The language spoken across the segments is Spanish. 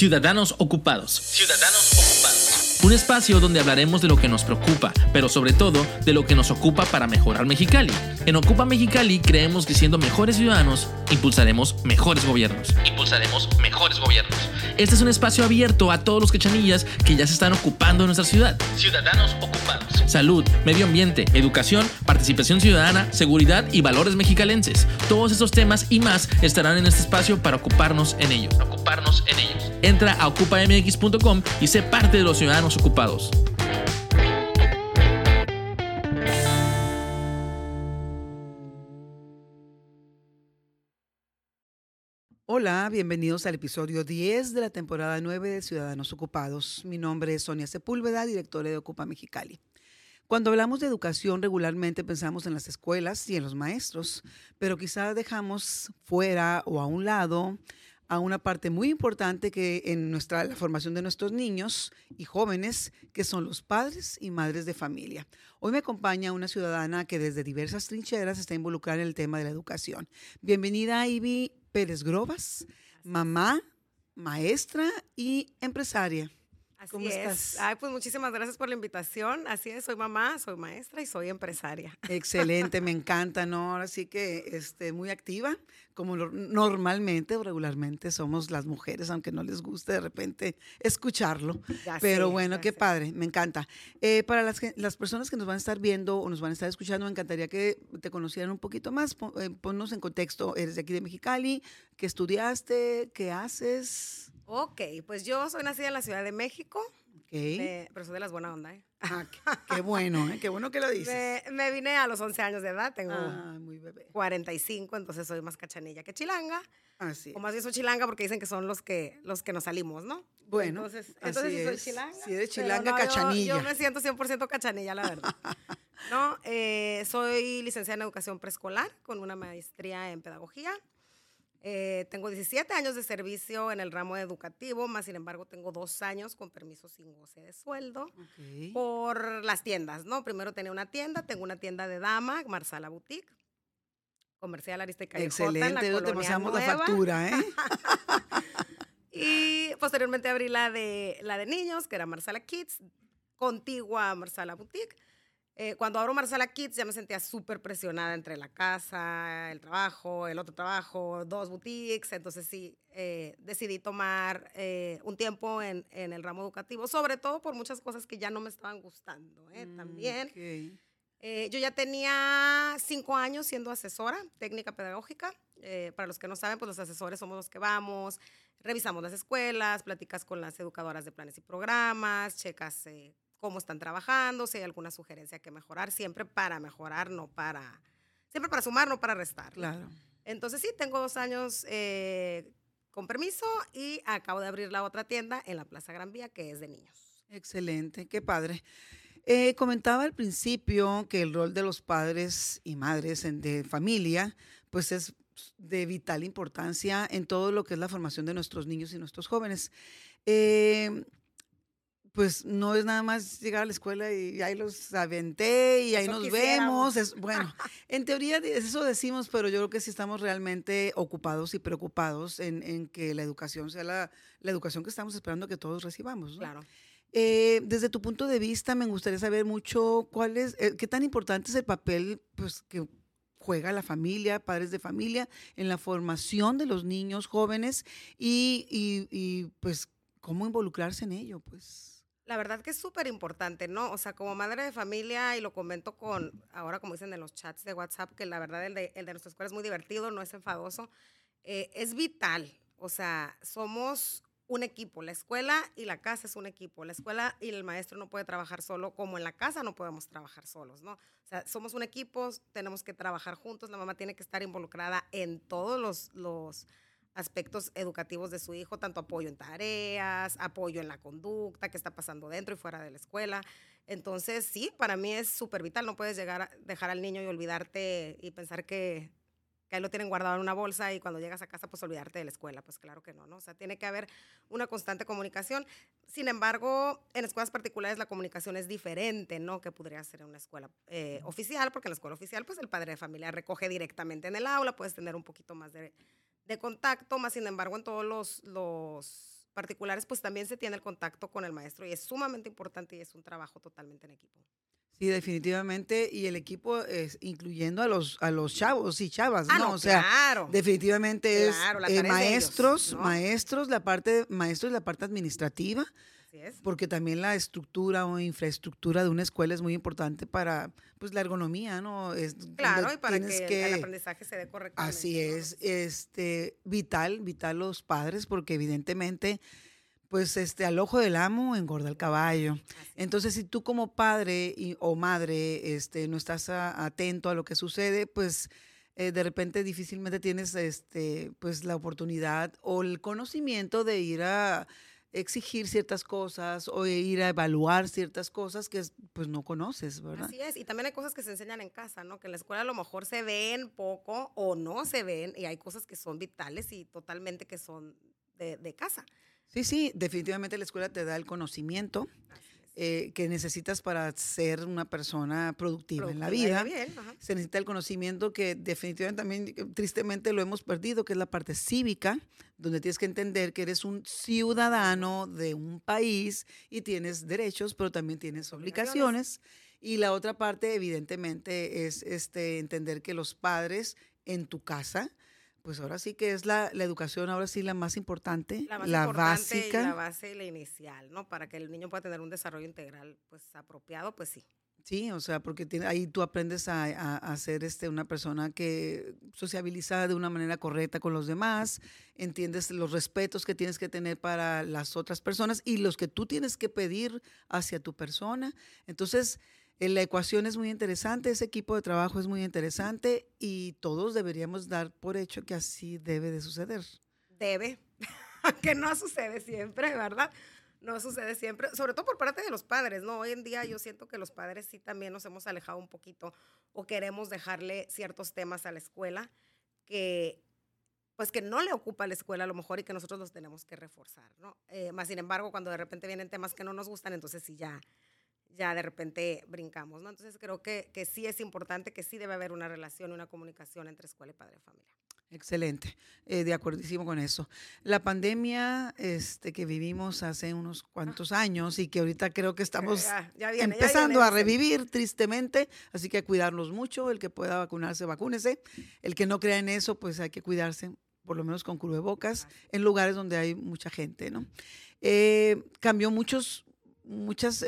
Ciudadanos Ocupados. Ciudadanos Ocupados. Un espacio donde hablaremos de lo que nos preocupa, pero sobre todo de lo que nos ocupa para mejorar Mexicali. En Ocupa Mexicali creemos que siendo mejores ciudadanos, impulsaremos mejores gobiernos. Impulsaremos mejores gobiernos. Este es un espacio abierto a todos los quechanillas que ya se están ocupando de nuestra ciudad. Ciudadanos Ocupados. Salud, medio ambiente, educación, participación ciudadana, seguridad y valores mexicalenses. Todos estos temas y más estarán en este espacio para ocuparnos en ellos. Ocuparnos en ellos. Entra a ocupamx.com y sé parte de los ciudadanos ocupados. Hola, bienvenidos al episodio 10 de la temporada 9 de Ciudadanos Ocupados. Mi nombre es Sonia Sepúlveda, directora de Ocupa Mexicali. Cuando hablamos de educación regularmente pensamos en las escuelas y en los maestros, pero quizá dejamos fuera o a un lado a una parte muy importante que en nuestra la formación de nuestros niños y jóvenes, que son los padres y madres de familia. Hoy me acompaña una ciudadana que desde diversas trincheras está involucrada en el tema de la educación. Bienvenida Ivy Pérez Grobas, mamá, maestra y empresaria. Así ¿Cómo es. estás? Ay, pues muchísimas gracias por la invitación. Así es, soy mamá, soy maestra y soy empresaria. Excelente, me encanta, ¿no? Ahora sí que este, muy activa, como normalmente o regularmente somos las mujeres, aunque no les guste de repente escucharlo. Pero bueno, qué padre, me encanta. Eh, para las, las personas que nos van a estar viendo o nos van a estar escuchando, me encantaría que te conocieran un poquito más. Eh, ponnos en contexto, eres de aquí de Mexicali, ¿qué estudiaste? ¿Qué haces? Ok, pues yo soy nacida en la Ciudad de México. Okay. pero soy de las buenas ondas, ¿eh? Ah, qué, bueno, ¿eh? Qué bueno que lo dices. Me, vine a los 11 años de edad, tengo ah, muy bebé. 45, entonces soy más cachanilla que chilanga. Así. O más bien soy chilanga porque dicen que son los que, los que nos salimos, ¿no? Bueno, entonces, entonces soy chilanga. Si eres chilanga, cachanilla. Yo, me siento 100% cachanilla, la verdad. no, eh, soy licenciada en educación preescolar con una maestría en pedagogía. Eh, tengo 17 años de servicio en el ramo educativo, más sin embargo tengo dos años con permiso sin goce de sueldo por las tiendas, ¿no? Primero tenía una tienda, tengo una tienda de dama, Marsala Boutique, comercial Arista y Excelente, en la te pasamos la factura, ¿eh? y posteriormente abrí la de, la de niños, que era Marsala Kids, contigua a Marsala Boutique. Eh, cuando abro Marsala Kids ya me sentía súper presionada entre la casa, el trabajo, el otro trabajo, dos boutiques. Entonces sí, eh, decidí tomar eh, un tiempo en, en, el ramo educativo, sobre todo por muchas cosas que ya no me estaban gustando mm, también. yo ya tenía cinco años siendo asesora técnica pedagógica. para los que no saben, pues los asesores somos los que vamos, revisamos las escuelas, platicas con las educadoras de planes y programas, checas cómo están trabajando, si hay alguna sugerencia que mejorar, siempre para mejorar, no para, siempre para sumar, no para restar. Claro. Entonces sí, tengo dos años eh, con permiso y acabo de abrir la otra tienda en la Plaza Gran Vía, que es de niños. Excelente, qué padre. Eh, comentaba al principio que el rol de los padres y madres en, de familia, pues es de vital importancia en todo lo que es la formación de nuestros niños y nuestros jóvenes. Eh, pues no es nada más llegar a la escuela y ahí los aventé y ahí nos vemos. Es, bueno, en teoría eso decimos, pero yo creo que sí estamos realmente ocupados y preocupados en, que la educación sea la, educación que estamos esperando que todos recibamos. Claro. Eh, desde tu punto de vista, me gustaría saber mucho cuál es, eh, qué tan importante es el papel pues, que juega la familia, padres de familia, en la formación de los niños jóvenes y, y, y pues cómo involucrarse en ello, pues. La verdad que es súper importante, ¿no? O sea, como madre de familia, y lo comento con, ahora como dicen en los chats de WhatsApp, que la verdad el de, el de nuestra escuela es muy divertido, no es enfadoso, eh, es vital. O sea, somos un equipo, la escuela y la casa es un equipo. La escuela y el maestro no puede trabajar solo, como en la casa no podemos trabajar solos, ¿no? O sea, somos un equipo, tenemos que trabajar juntos, la mamá tiene que estar involucrada en todos los, los aspectos educativos de su hijo, tanto apoyo en tareas, apoyo en la conducta, qué está pasando dentro y fuera de la escuela. Entonces, sí, para mí es súper vital. No puedes llegar a dejar al niño y olvidarte y pensar que, que ahí lo tienen guardado en una bolsa y cuando llegas a casa, pues olvidarte de la escuela. Pues claro que no, ¿no? O sea, tiene que haber una constante comunicación. Sin embargo, en escuelas particulares la comunicación es diferente, ¿no? Que podría ser en una escuela eh, oficial, porque en la escuela oficial, pues el padre de familia recoge directamente en el aula, puedes tener un poquito más de de contacto, más sin embargo en todos los, los particulares, pues también se tiene el contacto con el maestro y es sumamente importante y es un trabajo totalmente en equipo. Sí, definitivamente. Y el equipo es incluyendo a los, a los chavos y chavas, Ah, ¿no? no, o sea, claro. definitivamente es Claro, eh, ellos, maestros, ¿no? maestros, la parte, maestros, la parte administrativa, Así es. porque también la estructura o infraestructura de una escuela es muy importante para, pues, la ergonomía, ¿no? Es Claro, y para que, el aprendizaje se dé correctamente. Así es, este, vital, vital los padres, porque evidentemente, pues, este, al ojo del amo engorda el caballo. Entonces, si tú como padre y- o madre, este, no estás a- atento a lo que sucede, pues, eh, de repente difícilmente tienes, este, pues, la oportunidad o el conocimiento de ir a exigir ciertas cosas o ir a evaluar ciertas cosas que, pues, no conoces, ¿verdad? Así es, y también hay cosas que se enseñan en casa, ¿no? Que en la escuela a lo mejor se ven poco o no se ven, y hay cosas que son vitales y totalmente que son de, de casa. Sí, sí, definitivamente la escuela te da el conocimiento Así. Eh, que necesitas para ser una persona productiva, en la vida. bien. Se necesita el conocimiento que definitivamente también eh, tristemente lo hemos perdido, que es la parte cívica, donde tienes que entender que eres un ciudadano de un país y tienes derechos, pero también tienes Obligaciones. obligaciones. Y la otra parte, evidentemente, es este, entender que los padres en tu casa, pues ahora sí que es la, la educación, ahora sí la más importante, La más la importante y básica. la base y la inicial, ¿no? Para que el niño pueda tener un desarrollo integral, pues, apropiado, pues sí. Sí, o sea, porque tiene- ahí tú aprendes a, a- a ser este, una persona que sociabiliza de una manera correcta con los demás, entiendes los respetos que tienes que tener para las otras personas y los que tú tienes que pedir hacia tu persona. Entonces, la ecuación es muy interesante, ese equipo de trabajo es muy interesante y todos deberíamos dar por hecho que así debe de suceder. Debe, que no sucede siempre, ¿verdad? No sucede siempre, sobre todo por parte de los padres, ¿no? Hoy en día yo siento que los padres sí también nos hemos alejado un poquito o queremos dejarle ciertos temas a la escuela que pues que no le ocupa a la escuela a lo mejor y que nosotros los tenemos que reforzar, ¿no? Eh, más sin embargo, cuando de repente vienen temas que no nos gustan, entonces sí ya, ya de repente brincamos, ¿no? Entonces creo que, que sí es importante, que sí debe haber una relación, una comunicación entre escuela y padre de familia. Excelente, eh, de acuerdísimo con eso. La pandemia este, que vivimos hace unos cuantos años y que ahorita creo que estamos Ya- ya viene, empezando viene, a revivir tristemente, así que cuidarnos mucho, el que pueda vacunarse, vacúnese, el que no crea en eso, pues hay que cuidarse, por lo menos con cubrebocas, en lugares donde hay mucha gente, ¿no? Eh, cambió muchos, muchos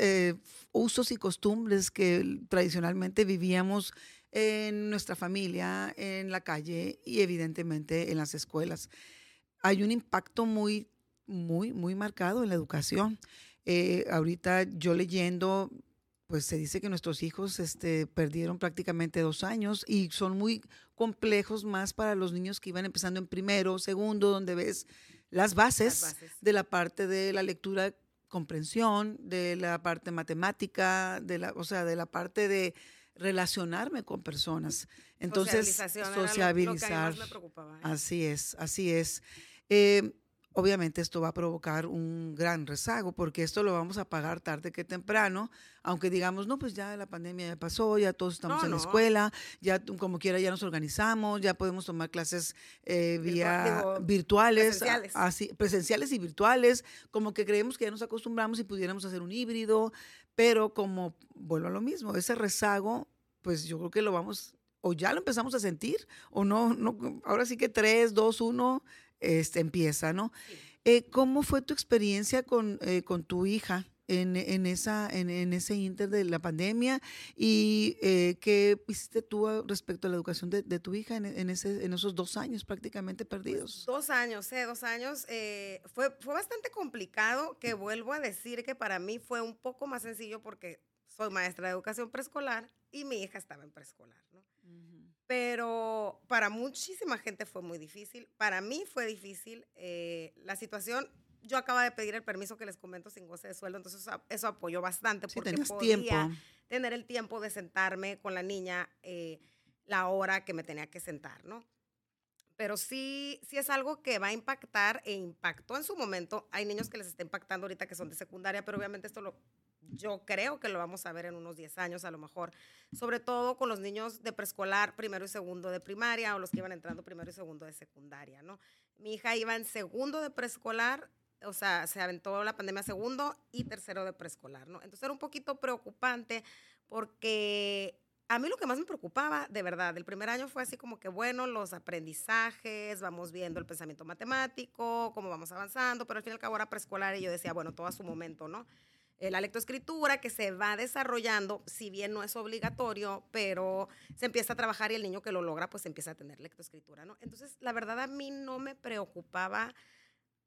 usos y costumbres que tradicionalmente vivíamos en nuestra familia, en la calle y evidentemente en las escuelas. Hay un impacto muy, muy, muy marcado en la educación. Eh, ahorita yo leyendo, pues se dice que nuestros hijos este, perdieron prácticamente dos años y son muy complejos más para los niños que iban empezando en primero, segundo, donde ves las bases, Las bases. de la parte de la lectura, comprensión, de la parte matemática, de la, o sea, de la parte de relacionarme con personas. Entonces, lo- lo que sociabilizar. más me preocupaba, ¿eh? Así es, así es. Eh, obviamente esto va a provocar un gran rezago porque esto lo vamos a pagar tarde que temprano, aunque digamos, no, pues ya la pandemia ya pasó, ya todos estamos No, en la escuela, ya como quiera ya nos organizamos, ya podemos tomar clases eh, vía virtuales, presenciales. así, presenciales y virtuales, como que creemos que ya nos acostumbramos y pudiéramos hacer un híbrido, pero como vuelvo a lo mismo, ese rezago, pues yo creo que lo vamos o ya lo empezamos a sentir, o no, no ahora sí que 3, 2, 1 este, empieza, ¿no? Sí. Eh, ¿Cómo fue tu experiencia con, eh, con tu hija en, en esa, en, en ese inter de la pandemia? ¿Y eh, qué hiciste tú a- respecto a la educación de, de tu hija en, en ese, en esos dos años prácticamente perdidos? Dos años, eh, dos años. eh, fue, fue bastante complicado, que vuelvo a decir que para mí fue un poco más sencillo porque soy maestra de educación preescolar y mi hija estaba en preescolar, ¿no? Pero para muchísima gente fue muy difícil. Para mí fue difícil. eh, la situación, yo acaba de pedir el permiso que les comento sin goce de sueldo, entonces eso, eso apoyó bastante Sí, porque podía tiempo. tener el tiempo de sentarme con la niña eh, la hora que me tenía que sentar, ¿no? Pero sí, sí es algo que va a impactar e impactó en su momento. Hay niños que les está impactando ahorita que son de secundaria, pero obviamente esto lo, yo creo que lo vamos a ver en unos 10 años a lo mejor, sobre todo con los niños de preescolar, primero y segundo de primaria o los que iban entrando primero y segundo de secundaria, ¿no? Mi hija iba en segundo de preescolar, o sea, se aventó la pandemia segundo y tercero de preescolar, ¿no? Entonces era un poquito preocupante porque a mí lo que más me preocupaba, de verdad, el primer año fue así como que, bueno, los aprendizajes, vamos viendo el pensamiento matemático, cómo vamos avanzando, pero al fin y al cabo era preescolar y yo decía, bueno, todo a su momento, ¿no? Eh, la lectoescritura que se va desarrollando, si bien no es obligatorio, pero se empieza a trabajar y el niño que lo logra, pues empieza a tener lectoescritura, ¿no? Entonces, la verdad a mí no me preocupaba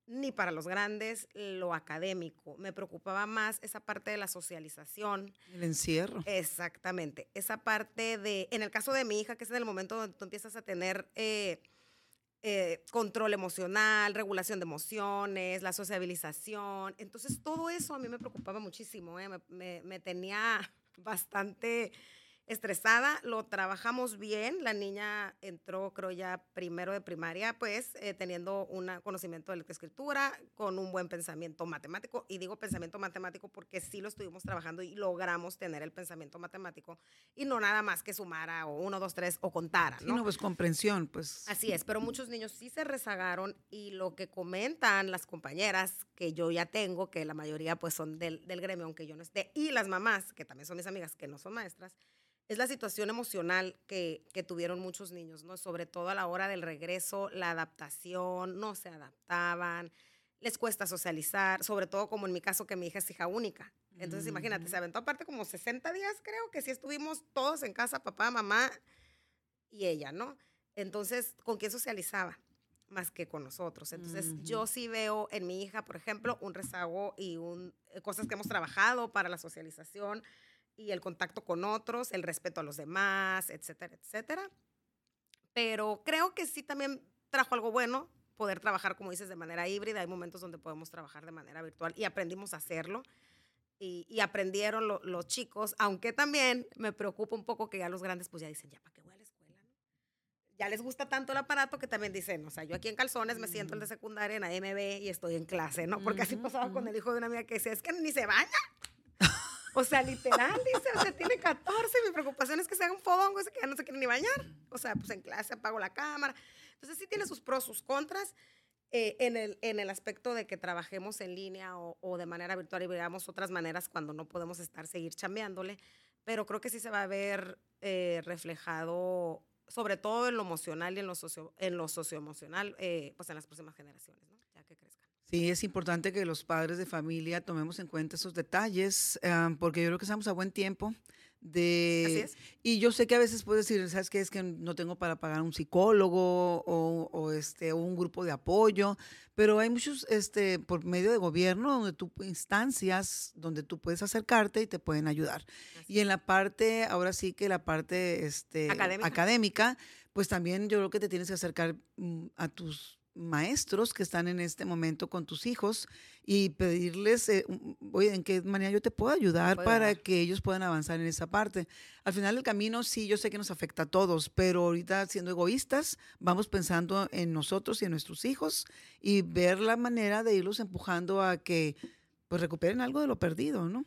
ni para los grandes lo académico. Me preocupaba más esa parte de la socialización. El encierro. Exactamente. Esa parte de, en el caso de mi hija, que es en el momento donde tú empiezas a tener eh, eh, control emocional, regulación de emociones, la sociabilización. Entonces, todo eso a mí me preocupaba muchísimo. ¿eh? me tenía bastante estresada, lo trabajamos bien. La niña entró, creo ya primero de primaria, pues eh, teniendo un conocimiento de la escritura, con un buen pensamiento matemático. Y digo pensamiento matemático porque sí lo estuvimos trabajando y logramos tener el pensamiento matemático y no nada más que sumara o uno, dos, tres o contara. ¿no? Sí, no, pues comprensión, pues. Así es, pero muchos niños sí se rezagaron y lo que comentan las compañeras que yo ya tengo, que la mayoría pues son del, del gremio, aunque yo no esté, y las mamás, que también son mis amigas, que no son maestras, es la situación emocional que, tuvieron muchos niños, ¿no? Sobre todo a la hora del regreso, la adaptación, no se adaptaban, les cuesta socializar, sobre todo como en mi caso que mi hija es hija única. Entonces, imagínate, se aventó aparte como 60 días, creo que sí estuvimos todos en casa, papá, mamá y ella, ¿no? Entonces, ¿con quién socializaba? Más que con nosotros. Entonces, yo sí veo en mi hija, por ejemplo, un rezago y un, eh, cosas que hemos trabajado para la socialización y el contacto con otros, el respeto a los demás, etcétera, etcétera. Pero creo que sí también trajo algo bueno poder trabajar, como dices, de manera híbrida. Hay momentos donde podemos trabajar de manera virtual y aprendimos a hacerlo. Y, aprendieron los chicos, aunque también me preocupa un poco que ya los grandes pues ya dicen, ya, ¿para qué voy a la escuela? Ya les gusta tanto el aparato que también dicen, o sea, yo aquí en calzones me siento el de secundaria, nadie me ve y estoy en clase, ¿no? Porque así pasaba con el hijo de una amiga que decía, es que ni se baña. O sea, literal, dice, o sea, tiene 14, mi preocupación es que se haga un fodongo, que ya no se quiere ni bañar. O sea, pues en clase apago la cámara. Entonces sí tiene sus pros, sus contras. Eh, en, el, en el aspecto de que trabajemos en línea o, de manera virtual y veamos otras maneras cuando no podemos estar, seguir chambeándole, pero creo que sí se va a ver eh, reflejado, sobre todo en lo emocional y en lo, socio, en lo socioemocional, eh, pues en las próximas generaciones. Sí, es importante que los padres de familia tomemos en cuenta esos detalles, porque yo creo que estamos a buen tiempo. De, Y yo sé que a veces puedes decir, ¿sabes qué? Es que no tengo para pagar un psicólogo o, este, un grupo de apoyo, pero hay muchos, este, por medio de gobierno, donde tú, instancias donde tú puedes acercarte y te pueden ayudar. Y en la parte, ahora sí que la parte este, académica, pues también yo creo que te tienes que acercar mm, a tus maestros que están en este momento con tus hijos y pedirles, eh, oye, ¿en qué manera yo te puedo ayudar para que ellos puedan avanzar en esa parte? Al final del camino, sí, yo sé que nos afecta a todos, pero ahorita siendo egoístas, vamos pensando en nosotros y en nuestros hijos y ver la manera de irlos empujando a que pues recuperen algo de lo perdido, ¿no?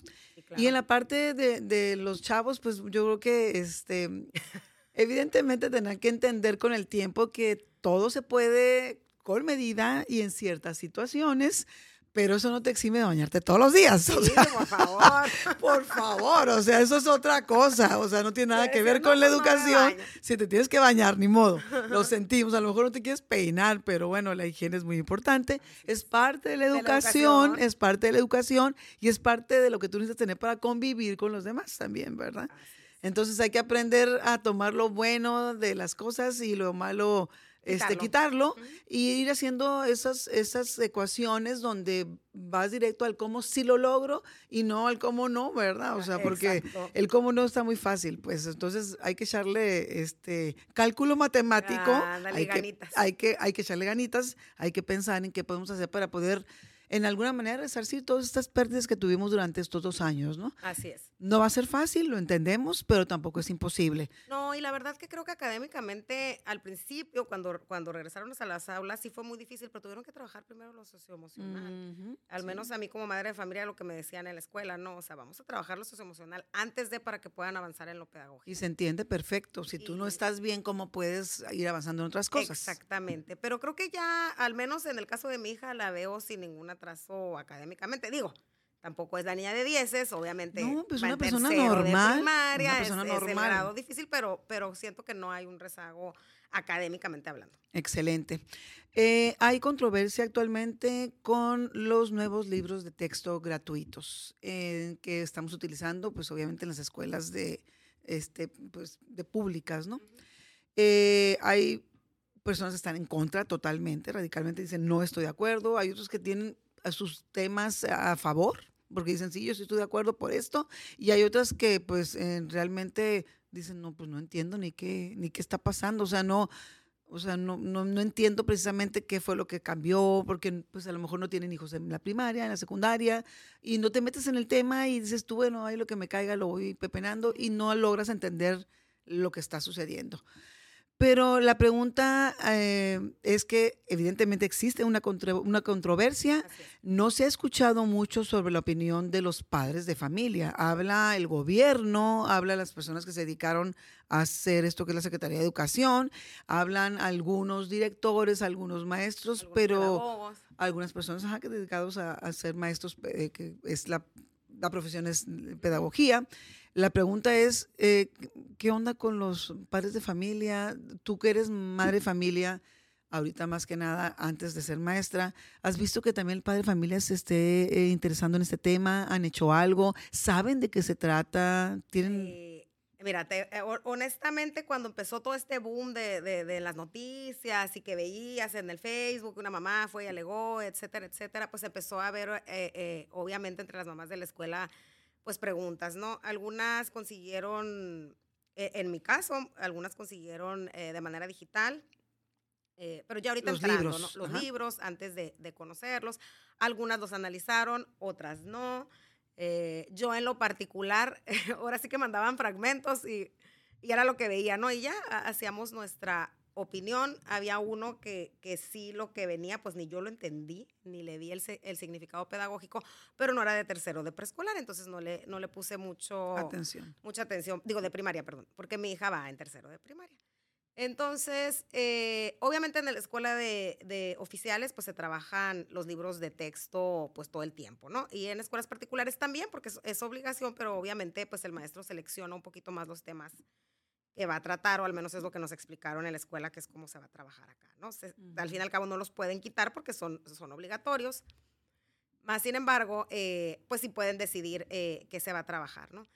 Y en la parte de, de, los chavos, pues yo creo que este, evidentemente tendrán que entender con el tiempo que todo se puede con medida y en ciertas situaciones, pero eso no te exime de bañarte todos los días. Sí, por favor. por favor, o sea, eso es otra cosa, o sea, no tiene nada que ver con la educación. Si te tienes que bañar, ni modo, lo sentimos, a lo mejor no te quieres peinar, pero bueno, la higiene es muy importante, es parte de la educación, es parte de la educación y es parte de lo que tú necesitas tener para convivir con los demás también, ¿verdad? Entonces hay que aprender a tomar lo bueno de las cosas y lo malo este, quitarlo. y ir haciendo esas, esas ecuaciones donde vas directo al cómo sí lo logro y no al cómo no, ¿verdad? O sea, porque el cómo no está muy fácil, pues entonces hay que echarle este cálculo matemático, hay, que, hay, que, hay que echarle ganitas, hay que pensar en qué podemos hacer para poder en alguna manera resarcir todas estas pérdidas que tuvimos durante estos dos años, ¿no? Así es. No va a ser fácil, lo entendemos, pero tampoco es imposible. No, y la verdad es que creo que académicamente al principio, cuando, cuando regresaron a las aulas, sí fue muy difícil, pero tuvieron que trabajar primero lo socioemocional. al menos a mí como madre de familia, lo que me decían en la escuela, no, o sea, vamos a trabajar lo socioemocional antes de para que puedan avanzar en lo pedagógico. Y se entiende perfecto. Si tú no estás bien, ¿cómo puedes ir avanzando en otras cosas? Exactamente. Pero creo que ya, al menos en el caso de mi hija, la veo sin ninguna atraso académicamente. Digo, tampoco es la niña de dieces, obviamente. No, pues una persona normal, primaria, una es- persona es, el normal. grado difícil, pero, pero siento que no hay un rezago académicamente hablando. Excelente. Eh, hay controversia actualmente con los nuevos libros de texto gratuitos eh, que estamos utilizando, pues obviamente en las escuelas de, este, pues, de públicas, ¿no? Eh, hay personas que están en contra totalmente, radicalmente dicen no estoy de acuerdo. Hay otros que tienen sus temas a favor, porque dicen sí, yo sí estoy de acuerdo por esto. Y hay otras que pues eh, realmente dicen no, pues no entiendo ni qué, ni qué está pasando. O sea, no, o sea, no, no, no entiendo precisamente qué fue lo que cambió, porque pues a lo mejor no tienen hijos en la primaria, en la secundaria, y no te metes en el tema y dices tú, bueno, ahí lo que me caiga lo voy pepenando y no logras entender lo que está sucediendo. Pero la pregunta eh, es que evidentemente existe una, contro- una controversia. No se ha escuchado mucho sobre la opinión de los padres de familia. Habla el gobierno, habla las personas que se dedicaron a hacer esto que es la Secretaría de Educación, hablan algunos directores, algunos maestros, Algunos pero pedagogos. algunas personas ajá, que dedicados a, a ser maestros, eh, que es la, la profesión es pedagogía. La pregunta es, eh, ¿qué onda con los padres de familia? Tú que eres madre de familia, ahorita más que nada, antes de ser maestra, ¿has visto que también el padre de familia se esté eh, interesando en este tema? ¿Han hecho algo? ¿Saben de qué se trata? ¿Tienen...? Mira, te- eh, ho- honestamente, cuando empezó todo este boom de, de- de las noticias y que veías en el Facebook, una mamá fue y alegó, etcétera, etcétera, pues empezó a eh, obviamente, entre las mamás de la escuela, pues preguntas, ¿no? Algunas consiguieron, eh, en mi caso, algunas consiguieron eh, de manera digital. eh, pero ya ahorita Los entrando, libros, ¿no? Los ajá. libros antes de, de conocerlos. Algunas los analizaron, otras no. Yo en lo particular, ahora sí que mandaban fragmentos y, y era lo que veía, ¿no? Y ya ha- hacíamos nuestra opinión. Había uno que, que sí lo que venía, pues ni yo lo entendí, ni le vi el, el significado pedagógico, pero no era de tercero de preescolar, entonces no le, no le puse mucho Atención. mucha atención, digo de primaria, perdón, porque mi hija va en tercero de primaria. Entonces, eh, obviamente en la escuela de, de oficiales, pues se trabajan los libros de texto, pues todo el tiempo, ¿no? Y en escuelas particulares también, porque es, es obligación, pero obviamente, pues el maestro selecciona un poquito más los temas va a tratar, o al menos es lo que nos explicaron en la escuela, que es cómo se va a trabajar acá, ¿no? Se- Al fin y al cabo no los pueden quitar porque son, son obligatorios. Más sin embargo, eh, pues sí pueden decidir eh, qué se va a trabajar, ¿no?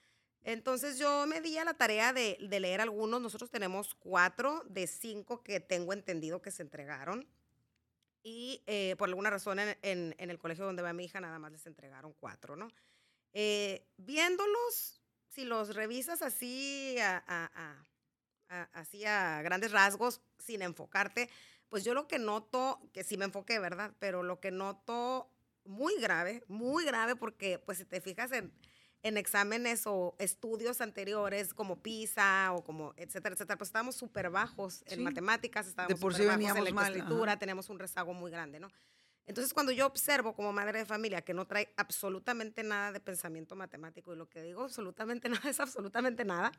Entonces yo me di a la tarea de, de leer algunos. Nosotros tenemos cuatro de cinco que tengo entendido que se entregaron. Y eh, por alguna razón en, en- en el colegio donde va mi hija nada más les entregaron cuatro, ¿no? Eh, viéndolos, si los revisas así a, a- a- a- así a grandes rasgos, sin enfocarte, pues yo lo que noto, que sí me enfoqué, ¿verdad? Pero lo que noto muy grave, muy grave, porque pues si te fijas en, en exámenes o estudios anteriores como PISA o como etcétera, etcétera, pues estábamos súper bajos en Sí. matemáticas, estábamos por sí súper bajos en mal, ajá. lectoescritura, tenemos un rezago muy grande, ¿no? Entonces, cuando yo observo como madre de familia que no trae absolutamente nada de pensamiento matemático, y lo que digo absolutamente nada es absolutamente nada,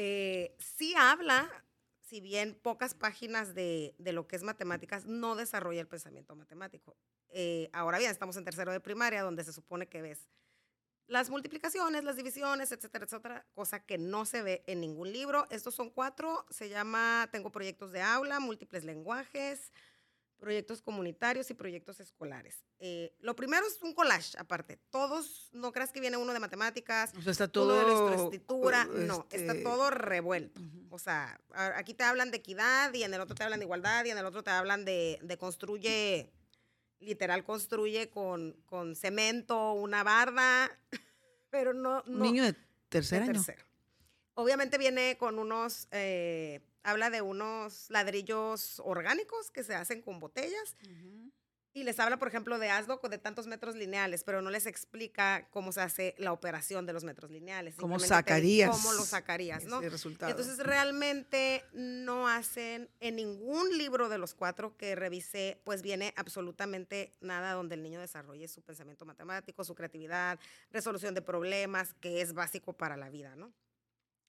eh, sí habla, si bien pocas páginas de, lo que es matemáticas, no desarrolla el pensamiento matemático. Eh, ahora bien, estamos en tercero de primaria, donde se supone que ves las multiplicaciones, las divisiones, etcétera, etcétera, cosa que no se ve en ningún libro. Estos son cuatro, se llama Tengo proyectos de aula, múltiples lenguajes, proyectos comunitarios y proyectos escolares. Eh, lo primero es un collage, aparte. Todos, no creas que viene uno de matemáticas, O sea, está uno todo... de lectoescritura, eh, no, está este, todo revuelto. O sea, aquí te hablan de equidad y en el otro te hablan de igualdad y en el otro te hablan de, de construye, literal construye con, con cemento una barda, pero no... Un no niño de de tercer año. tercero. Obviamente viene con unos, eh, habla de unos ladrillos orgánicos que se hacen con botellas y les habla, por ejemplo, de con de tantos metros lineales, pero no les explica cómo se hace la operación de los metros lineales. ¿Cómo sacarías Cómo lo sacarías, ¿no? resultado? Entonces realmente no hacen en ningún libro de los cuatro que revisé, pues viene absolutamente nada donde el niño desarrolle su pensamiento matemático, su creatividad, resolución de problemas, que es básico para la vida, ¿no?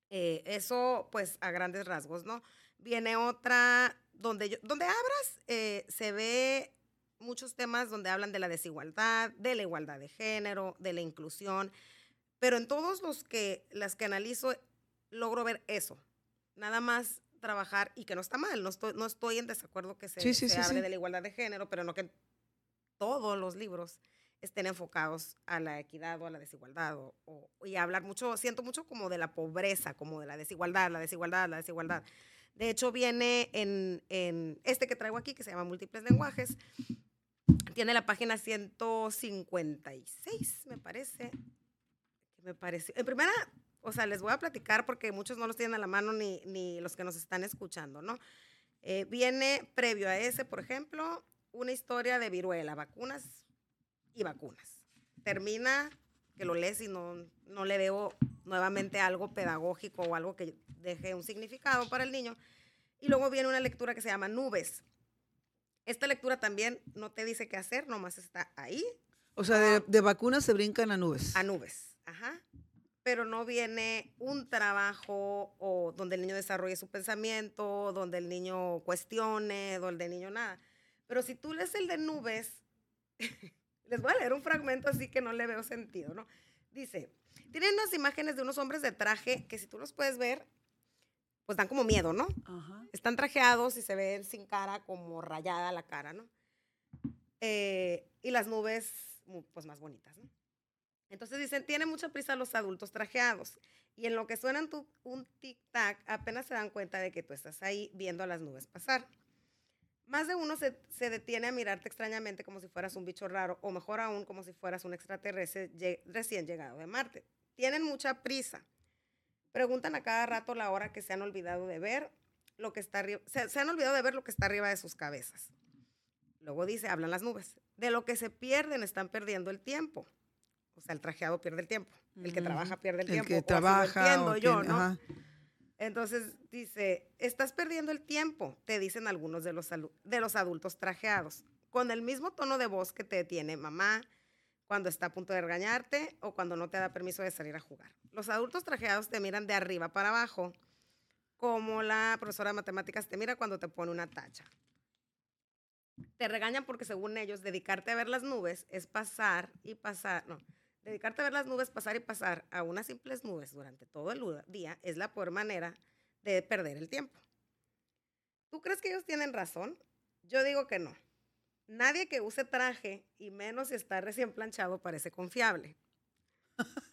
Eh, eso, pues, a grandes rasgos, ¿no? Viene otra donde yo, donde abras, eh, se ve muchos temas donde hablan de la desigualdad, de la igualdad de género, de la inclusión, pero en todos los que las que analizo logro ver eso. Nada más trabajar y que no está mal, no estoy, no estoy en desacuerdo que se, se hable de la igualdad de género, pero no que todos los libros estén enfocados a la equidad o a la desigualdad o, y hablar mucho, siento mucho como de la pobreza, como de la desigualdad, la desigualdad, la desigualdad. De hecho, viene en, en este que traigo aquí, que se llama Múltiples Lenguajes, tiene la página 156, me parece. Me parece. En primera, o sea, les voy a platicar porque muchos no los tienen a la mano ni, ni los que nos están escuchando, ¿no? Eh, viene previo a ese, por ejemplo, una historia de viruela, vacunas y vacunas. Termina que lo lees y no, no le veo nuevamente algo pedagógico o algo que deje un significado para el niño. Y luego viene una lectura que se llama Nubes. Esta lectura también no te dice qué hacer, nomás está ahí. O sea, de, de vacunas se brincan a nubes. A nubes, ajá pero no viene un trabajo o donde el niño desarrolle su pensamiento, donde el niño cuestione, donde el niño nada. Pero si tú lees el de nubes, les voy a leer un fragmento así que no le veo sentido, ¿no? Dice, tienen unas imágenes de unos hombres de traje que si tú los puedes ver, pues dan como miedo, ¿no? Están trajeados y se ven sin cara, como rayada la cara, ¿no? Eh, y las nubes, pues más bonitas, ¿no? Entonces dicen, tiene mucha prisa los adultos trajeados. Y en lo que suenan un tic-tac, apenas se dan cuenta de que tú estás ahí viendo a las nubes pasar. Más de uno se, detiene a mirarte extrañamente como si fueras un bicho raro, o mejor aún, como si fueras un extraterrestre recién llegado de Marte. Tienen mucha prisa. Preguntan a cada rato la hora que se han olvidado de ver lo que está arriba. se han olvidado de ver lo que está arriba de sus cabezas. Luego dice, hablan las nubes. De lo que se pierden, están perdiendo el tiempo o sea, el trajeado pierde el tiempo, el que trabaja pierde el, tiempo. El que trabaja. yo, ¿no? Entonces dice, estás perdiendo el tiempo, te dicen algunos de los, de los adultos trajeados, con el mismo tono de voz que te tiene mamá cuando está a punto de regañarte o cuando no te da permiso de salir a jugar. Los adultos trajeados te miran de arriba para abajo, como la profesora de matemáticas te mira cuando te pone una tacha. Te regañan porque según ellos, dedicarte a ver las nubes es pasar y pasar, Dedicarte a ver las nubes pasar y pasar a unas simples nubes durante todo el día es la peor manera de perder el tiempo. ¿Tú crees que ellos tienen razón? Yo digo que no. Nadie que use traje, y menos si está recién planchado, parece confiable.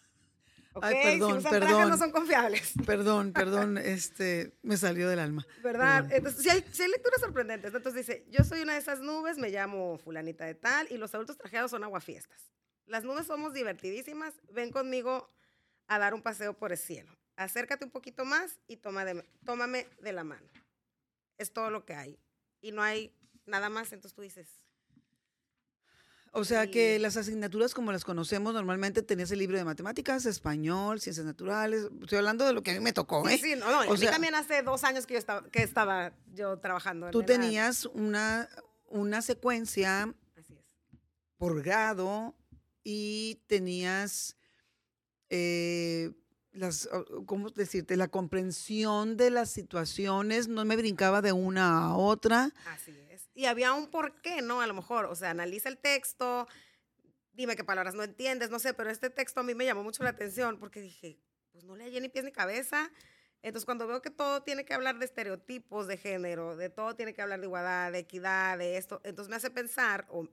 Ay, perdón, si perdón. no son confiables. Perdón, perdón, este, me salió del alma. ¿Verdad? Entonces, si hay, si hay, lecturas sorprendentes. Entonces dice, yo soy una de esas nubes, me llamo fulanita de tal, y los adultos trajeados son aguafiestas. Las nubes somos divertidísimas. Ven conmigo a dar un paseo por el cielo. Acércate un poquito más y toma de, tómame de la mano. Es todo lo que hay. Y no hay nada más, entonces tú dices. O sea que las asignaturas como las conocemos normalmente tenías el libro de matemáticas, español, ciencias naturales. Estoy hablando de lo que a mí me tocó, ¿eh? Sí, no, no. a mí también hace dos años que yo estaba, que estaba yo trabajando. tú tenías una, una secuencia por grado y tenías eh, las, ¿cómo decirte? La comprensión de las situaciones, no me brincaba de una a otra. Así es. Y había un porqué, ¿no? A lo mejor, o sea, analiza el texto, dime qué palabras no entiendes, no sé, pero este texto a mí me llamó mucho la atención porque dije, pues no le hallé ni pies ni cabeza. Entonces, cuando veo que todo tiene que hablar de estereotipos de género, de todo tiene que hablar de igualdad, de equidad, de esto, entonces me hace pensar, o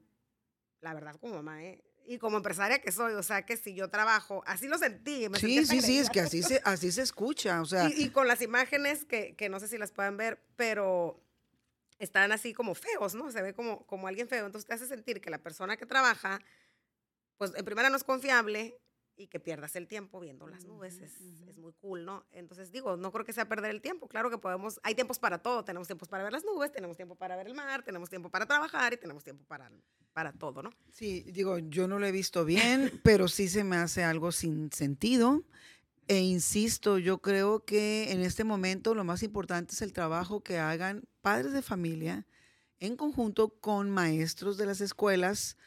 la verdad como mamá, ¿eh? Y como empresaria que soy, o sea, que si yo trabajo, así lo sentí. Me sí, sí, sí, es que así se, así se escucha, o sea. Y, con las imágenes que, que, no sé si las puedan ver, pero están así como feos, ¿no? Se ve como, como alguien feo. Entonces te hace sentir que la persona que trabaja, pues en primera no es confiable, y que pierdas el tiempo viendo las nubes. Es, es, muy cool, ¿no? Entonces digo, no creo que sea perder el tiempo. Claro que podemos, hay tiempos para todo. Tenemos tiempos para ver las nubes, tenemos tiempo para ver el mar, tenemos tiempo para trabajar y tenemos tiempo para, para todo, ¿no? Sí, digo, yo no lo he visto bien, pero sí se me hace algo sin sentido. E insisto, yo creo que en este momento lo más importante es el trabajo que hagan padres de familia en conjunto con maestros de las escuelas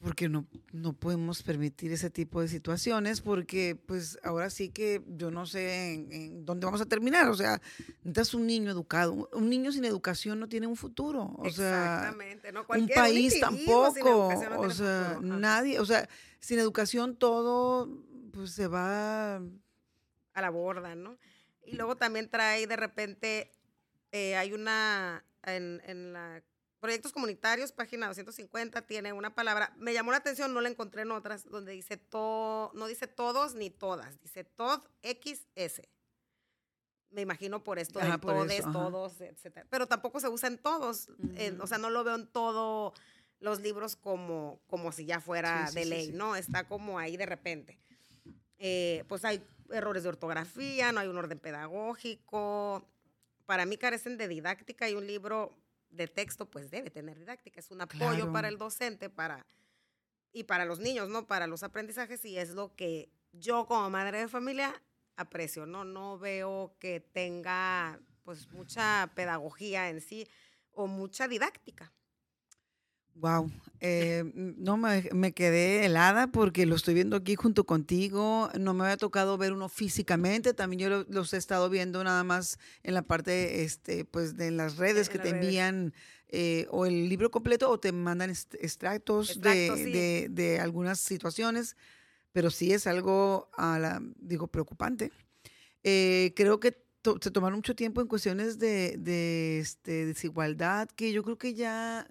porque no, no podemos permitir ese tipo de situaciones, porque pues ahora sí que yo no sé en, dónde vamos a terminar. O sea, necesitas un niño educado. Un niño sin educación no tiene un futuro. O Exactamente. sea, un país tampoco. o sea, nadie, o sea, sin educación todo pues se va a la borda, ¿no? Y luego también trae de repente, eh, hay una, en, en la Proyectos comunitarios, página 250, tiene una palabra, me llamó la atención, no la encontré en otras, donde dice todo, no dice todos ni todas, dice tod XS. Me imagino por esto de todes, todos, etcétera. Pero tampoco se usa en todos, o sea, no lo veo en todos los libros como, como si ya fuera de ley, ¿no? Está como ahí de repente. Eh, pues hay errores de ortografía, no hay un orden pedagógico. Para mí carecen de didáctica y un libro de texto, pues debe tener didáctica. Es un apoyo para el docente para, y para los niños, ¿no? Para los aprendizajes y es lo que yo como madre de familia aprecio, ¿no? No veo que tenga pues mucha pedagogía en sí o mucha didáctica. Wow, eh, no me, quedé helada porque lo estoy viendo aquí junto contigo. No me había tocado ver uno físicamente. También yo los he estado viendo nada más en la parte, este, pues, de las redes que te envían eh, o el libro completo o te mandan extractos, de, algunas situaciones. Pero sí es algo, a la, digo, preocupante. Eh, creo que se tomaron mucho tiempo en cuestiones de, de este, desigualdad que yo creo que ya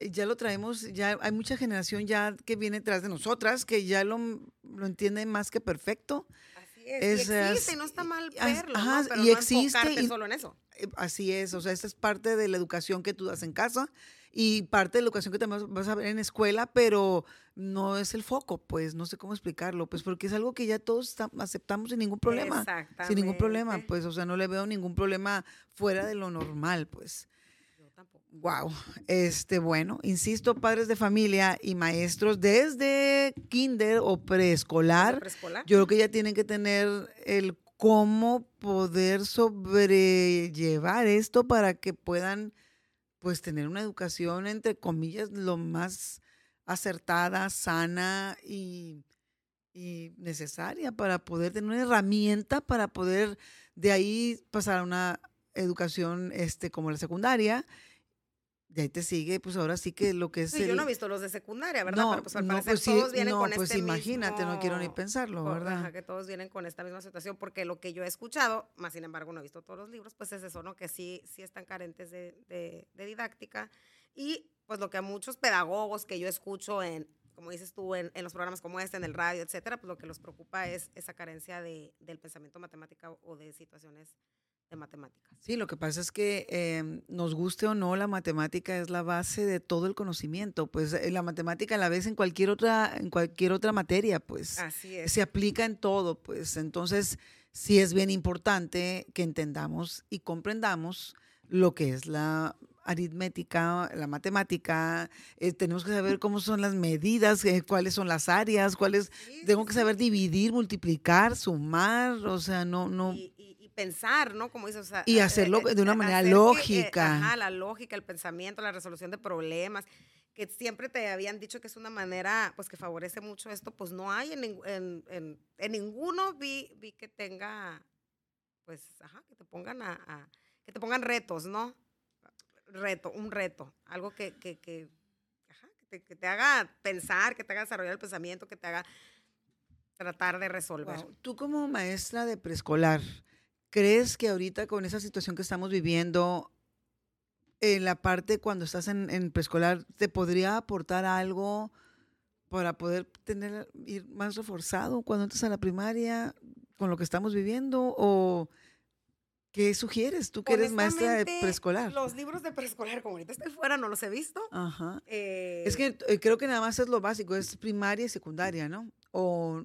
ya lo traemos, ya hay mucha generación ya que viene tras de nosotras, que ya lo, lo entiende más que perfecto. Así es, y existe, no está mal verlo, ajá, Pero y no existe solo en eso. Eh, así es, o sea, esta es parte de la educación que tú das en casa y parte de la educación que también vas a ver en escuela, pero no es el foco, pues no sé cómo explicarlo, pues porque es algo que ya todos aceptamos sin ningún problema. Sin ningún problema, pues, o sea, no le veo ningún problema fuera de lo normal, pues. Wow, este bueno, insisto, padres de familia y maestros desde kinder o preescolar, yo creo que ya tienen que tener el cómo poder sobrellevar esto para que puedan pues tener una educación entre comillas lo más acertada, sana y, y necesaria para poder tener una herramienta para poder de ahí pasar a una educación este como la secundaria de ahí te sigue, pues ahora sí que lo que es. Sí, yo no he visto los de secundaria, ¿verdad? No, pues al no, pues todos vienen no, con pues este imagínate, no quiero ni pensarlo, ¿verdad? que todos vienen con esta misma situación, porque lo que yo he escuchado, más sin embargo no he visto todos los libros, pues es eso, ¿no? Que sí, sí están carentes de, de, de didáctica. Y pues lo que a muchos pedagogos que yo escucho en, como dices tú, en, en, los programas como este, en el radio, etcétera, pues lo que los preocupa es esa carencia de, del pensamiento matemático o de situaciones de matemáticas. Sí, lo que pasa es que em, nos guste o no, la matemática es la base de todo el conocimiento. Pues eh, la matemática la ves en cualquier otra, en cualquier otra materia, pues. Así es. Se aplica en todo, pues. Entonces, sí es bien importante que entendamos y comprendamos lo que es la aritmética, la matemática, eh, tenemos que saber cómo son las medidas, eh, cuáles son las áreas, cuáles, tengo que saber dividir, multiplicar, sumar, o sea, no, no pensar, ¿no? Como dices, y eh, hacerlo eh, de una manera lógica. ajá, la lógica, el pensamiento, la resolución de problemas, que siempre te habían dicho que es una manera, pues, que favorece mucho esto, pues no hay en, en, en, ninguno vi, vi que tenga, pues, ajá, que te pongan a, que te pongan retos, ¿no? Reto, un reto, algo que, que, que, ajá, que, te, haga pensar, que te haga desarrollar el pensamiento, que te haga tratar de resolver. Tú como maestra de preescolar, ¿Crees que ahorita con esa situación que estamos viviendo, en la parte cuando estás en, preescolar, te podría aportar algo para poder tener, ir más reforzado cuando entres a la primaria con lo que estamos viviendo? ¿O qué sugieres? Tú que eres maestra de preescolar. Los libros de preescolar, como ahorita estoy fuera, no los he visto. Ajá. es que eh, creo que nada más es lo básico, es primaria y secundaria, ¿no? O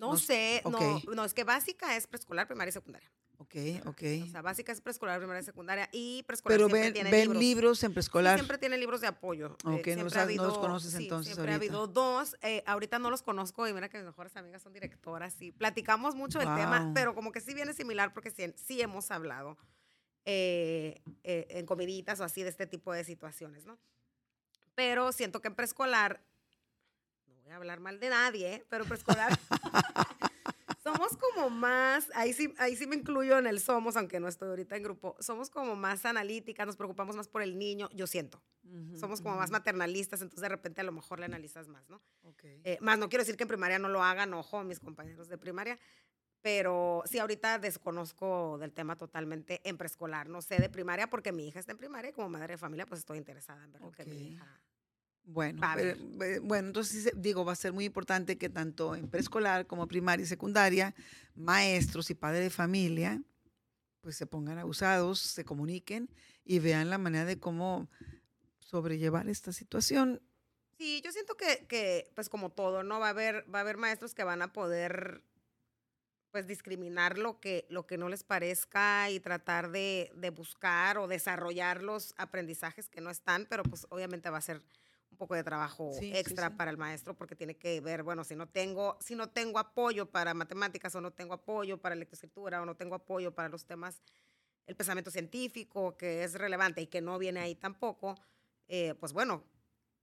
no, sé, no, no, es que básica es preescolar, primaria y secundaria. Ok, ok. O sea, básica es preescolar, primaria y secundaria. Y preescolar Pero ven, tiene ven libros. en preescolar. siempre tiene libros de apoyo. Eh, ok, no, los, conoces entonces siempre ha habido dos. Eh, ahorita no los conozco y mira que mis mejores amigas son directoras y platicamos mucho del tema, pero como que sí viene similar porque sí, sí hemos hablado eh, en comiditas o así de este tipo de situaciones, ¿no? Pero siento que en preescolar voy a hablar mal de nadie, ¿eh? pero preescolar somos como más, ahí sí, ahí sí me incluyo en el somos, aunque no estoy ahorita en grupo, somos como más analíticas, nos preocupamos más por el niño, yo siento. somos como más maternalistas, entonces de repente a lo mejor le analizas más, ¿no? Eh, más no quiero decir que en primaria no lo hagan, ojo, mis compañeros de primaria, pero sí, ahorita desconozco del tema totalmente en preescolar, no sé de primaria porque mi hija está en primaria y como madre de familia pues estoy interesada en ver que mi hija bueno, bueno, entonces digo, va a ser muy importante que tanto en preescolar como primaria y secundaria, maestros y padres de familia, pues se pongan abusados, se comuniquen y vean la manera de cómo sobrellevar esta situación. Sí, yo siento que, que, pues como todo, ¿no? Va a haber, va a haber maestros que van a poder pues discriminar lo que, lo que no les parezca y tratar de, de buscar o desarrollar los aprendizajes que no están, pero pues obviamente va a ser un poco de trabajo extra para el maestro porque tiene que ver, bueno, si no tengo, si no tengo apoyo para matemáticas o no tengo apoyo para lectoescritura o no tengo apoyo para los temas, el pensamiento científico que es relevante y que no viene ahí tampoco, eh, pues bueno,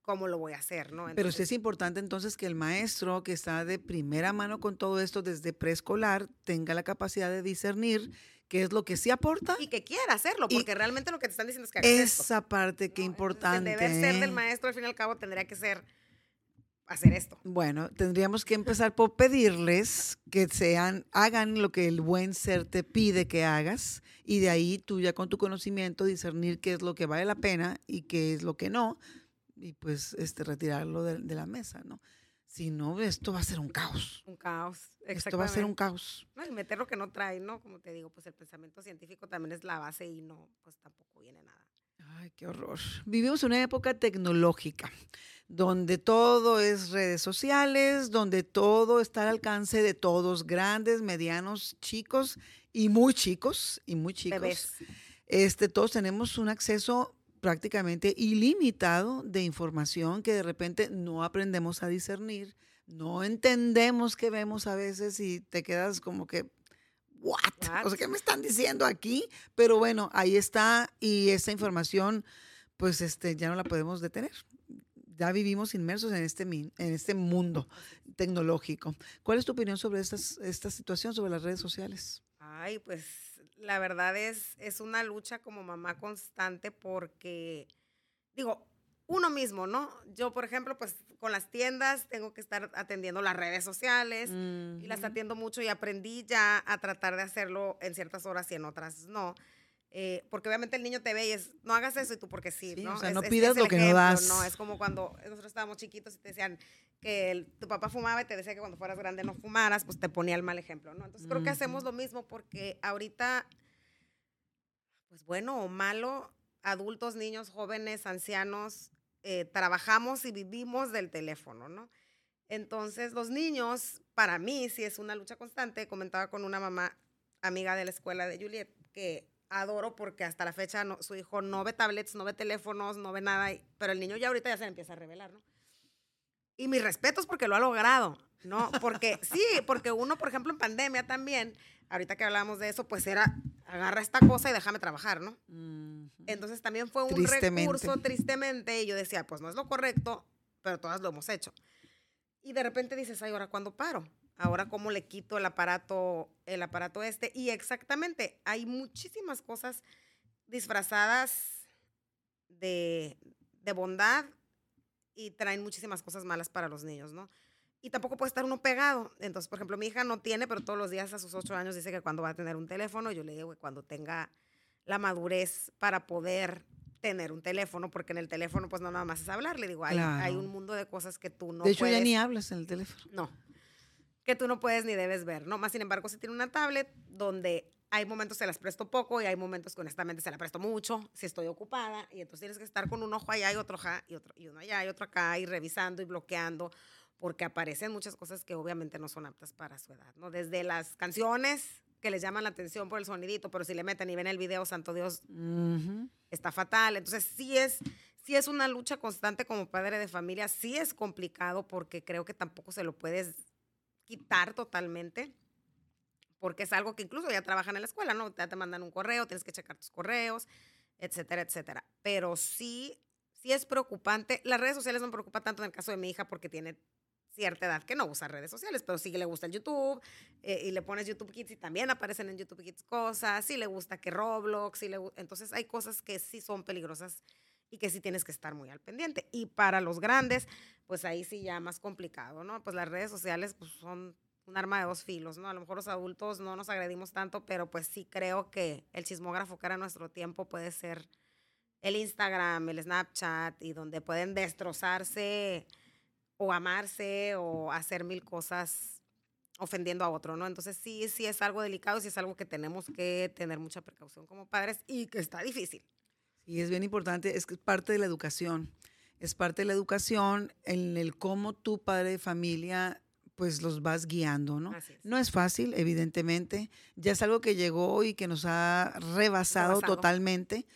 ¿cómo lo voy a hacer? ¿no? Pero sí es importante entonces que el maestro que está de primera mano con todo esto desde preescolar tenga la capacidad de discernir qué es lo que sí aporta. Y que quiera hacerlo, porque realmente lo que te están diciendo es que hagas Esa parte que importante. El deber ser del maestro, al fin y al cabo, tendría que ser hacer esto. Bueno, tendríamos que empezar por pedirles que sean, hagan lo que el buen ser te pide que hagas y de ahí tú ya con tu conocimiento discernir qué es lo que vale la pena y qué es lo que no y pues este retirarlo de, de la mesa, ¿no? Si no, esto va a ser un caos. Un caos, Esto va a ser un caos. No, y meter lo que no trae, ¿no? Como te digo, pues el pensamiento científico también es la base y no, pues tampoco viene nada. Ay, qué horror. Vivimos una época tecnológica, donde todo es redes sociales, donde todo está al alcance de todos, grandes, medianos, chicos y muy chicos, y muy chicos. Bebés. Este, todos tenemos un acceso prácticamente ilimitado de información que de repente no aprendemos a discernir, no entendemos qué vemos a veces y te quedas como que, ¿what? O sea, ¿qué me están diciendo aquí? Pero bueno, ahí está y esa información, pues este, ya no la podemos detener. Ya vivimos inmersos en este, en este mundo tecnológico. ¿Cuál es tu opinión sobre esta situación, sobre las redes sociales? Ay, pues la verdad es, es una lucha como mamá constante porque, digo, uno mismo, ¿no? Yo, por ejemplo, pues con las tiendas tengo que estar atendiendo las redes sociales y las atiendo mucho y aprendí ya a tratar de hacerlo en ciertas horas y en otras no. Eh, porque obviamente el niño te ve y es, no hagas eso y tú porque sí, ¿no? O sea, no es, pidas lo que no das. No, es como cuando nosotros estábamos chiquitos y te decían que tu papá fumaba y te decía que cuando fueras grande no fumaras, pues te ponía el mal ejemplo, ¿no? Entonces creo que hacemos lo mismo porque ahorita, pues bueno o malo, adultos, niños, jóvenes, ancianos, eh, trabajamos y vivimos del teléfono, ¿no? Entonces los niños, para mí sí es una lucha constante. Comentaba con una mamá amiga de la escuela de Juliet que adoro porque hasta la fecha su hijo no ve tablets, no ve teléfonos, no ve nada, pero el niño ya ahorita ya se le empieza a revelar, ¿no? Y mis respetos porque lo ha logrado, ¿no? Porque sí, porque uno, por ejemplo, en pandemia también, ahorita que hablábamos de eso, pues era, agarra esta cosa y déjame trabajar, ¿no? Entonces también fue un recurso, tristemente, y yo decía, pues no es lo correcto, pero todas lo hemos hecho. Y de repente dices, ay, ahora cuándo paro? Ahora cómo le quito el aparato, el aparato este. Y exactamente, hay muchísimas cosas disfrazadas de, de bondad y traen muchísimas cosas malas para los niños, ¿no? Y tampoco puede estar uno pegado. Entonces, por ejemplo, mi hija no tiene, pero todos los días a sus ocho años dice que cuando va a tener un teléfono, yo le digo que cuando tenga la madurez para poder tener un teléfono, porque en el teléfono pues no nada más es hablar, le digo, hay, hay un mundo de cosas que tú no De hecho, ya ni hablas en el teléfono. No, que tú no puedes ni debes ver, ¿no? Más sin embargo, si tiene una tablet donde hay momentos se las presto poco y hay momentos que honestamente se la presto mucho si estoy ocupada y entonces tienes que estar con un ojo allá y otro acá y otro y uno allá y otro acá y revisando y bloqueando porque aparecen muchas cosas que obviamente no son aptas para su edad, ¿no? Desde las canciones que les llaman la atención por el sonidito, pero si le meten y ven el video, santo Dios, está fatal. Entonces sí es, sí es una lucha constante como padre de familia, sí es complicado porque creo que tampoco se lo puedes quitar totalmente porque es algo que incluso ya trabajan en la escuela, ¿no? Ya te mandan un correo, tienes que checar tus correos, etcétera, etcétera. Pero sí, sí es preocupante. Las redes sociales no me preocupa tanto en el caso de mi hija porque tiene cierta edad que no usa redes sociales, pero sí que le gusta el YouTube eh, y le pones YouTube Kids y también aparecen en YouTube Kids cosas, sí le gusta que Roblox, sí le, entonces hay cosas que sí son peligrosas y que sí tienes que estar muy al pendiente. Y para los grandes, pues ahí sí ya más complicado, ¿no? Pues las redes sociales pues son un arma de dos filos, ¿no? A lo mejor los adultos no nos agredimos tanto, pero pues sí creo que el chismógrafo que era nuestro tiempo puede ser el Instagram, el Snapchat y donde pueden destrozarse o amarse o hacer mil cosas ofendiendo a otro, ¿no? Entonces sí, sí es algo delicado sí es algo que tenemos que tener mucha precaución como padres y que está difícil. Y es bien importante, es es parte de la educación, es parte de la educación en el cómo tu padre de familia pues los vas guiando, ¿no? No es fácil, evidentemente, ya es algo que llegó y que nos ha rebasado. totalmente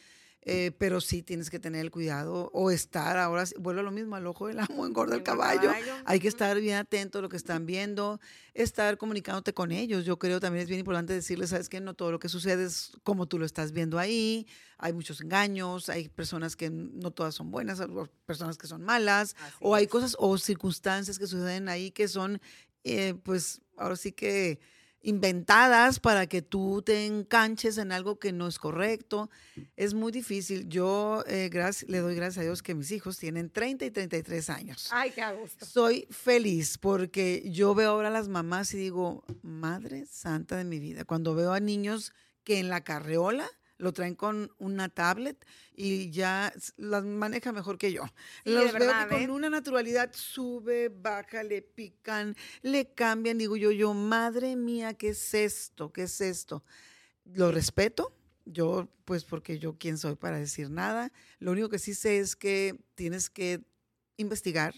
eh, pero sí tienes que tener el cuidado o estar ahora, vuelvo a lo mismo, al ojo del amo engorda el caballo. Hay que estar bien atento a lo que están viendo, estar comunicándote con ellos. Yo creo también es bien importante decirles, sabes que no todo lo que sucede es como tú lo estás viendo ahí. Hay muchos engaños, hay personas que no todas son buenas, personas que son malas, o hay cosas o circunstancias que suceden ahí que son, eh, pues ahora sí que inventadas para que tú te enganches en algo que no es correcto. Es muy difícil. Yo eh, le doy gracias a Dios que mis hijos tienen 30 y 33 años. Ay, qué gusto. Soy feliz porque yo veo ahora a las mamás y digo, Madre Santa de mi vida, cuando veo a niños que en la carreola lo traen con una tablet y ya las maneja mejor que yo. los veo que con ¿eh? una naturalidad sube, baja, le pican, le cambian. Digo yo, yo, madre mía, ¿qué es esto? ¿Qué es esto? Lo respeto. Yo, pues porque yo quién soy para decir nada. Lo único que sí sé es que tienes que investigar.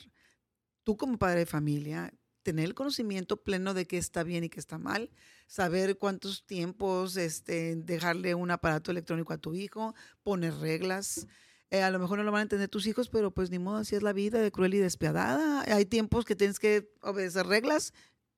Tú como padre de familia, tener el conocimiento pleno de qué está bien y qué está mal, saber cuántos tiempos este, dejarle un aparato electrónico a tu hijo, poner reglas. Eh, a lo mejor no lo van a entender tus hijos, pero pues ni modo, así es la vida de cruel y despiadada. Hay tiempos que tienes que obedecer reglas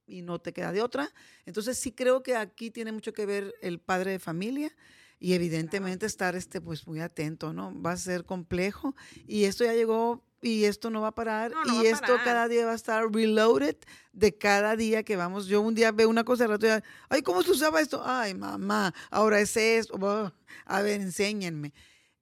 y no te queda de otra. Entonces sí creo que aquí tiene mucho que ver el padre de familia y evidentemente estar este pues muy atento, ¿no? Va a ser complejo y esto ya llegó y esto no va a parar y esto cada día va a estar reloaded de cada día que vamos. Yo un día veo una cosa de rato y, ay, ¿cómo se usaba esto? Ay, mamá, ahora es esto. a ver, enséñenme.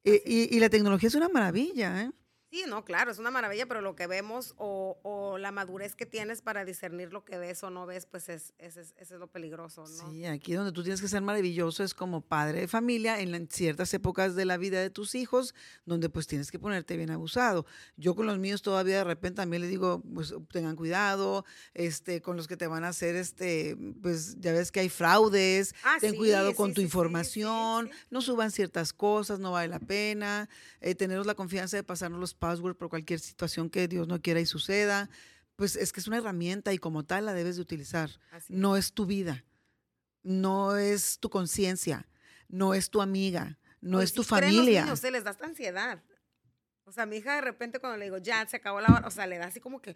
Eh, y, y, la tecnología es una maravilla, ¿eh? Sí, no, claro, es una maravilla, pero lo que vemos o, o, la madurez que tienes para discernir lo que ves o no ves, pues es, es, es, es lo peligroso, ¿no? Sí, aquí donde tú tienes que ser maravilloso es como padre de familia en, ciertas épocas de la vida de tus hijos, donde pues tienes que ponerte bien abusado. Yo con los míos todavía de repente también les digo, pues tengan cuidado, este, con los que te van a hacer, este, pues ya ves que hay fraudes, ah, ten cuidado con tu información, no suban ciertas cosas, no vale la pena, eh, teneros la confianza de pasarnos los password por cualquier situación que Dios no quiera y suceda. Pues es que es una herramienta y como tal la debes de utilizar. No es tu vida, no es tu conciencia, no es tu amiga, no es tu familia. No se les da esta ansiedad. O sea, mi hija de repente cuando le digo, ya, se acabó la hora, o sea, le da así como que,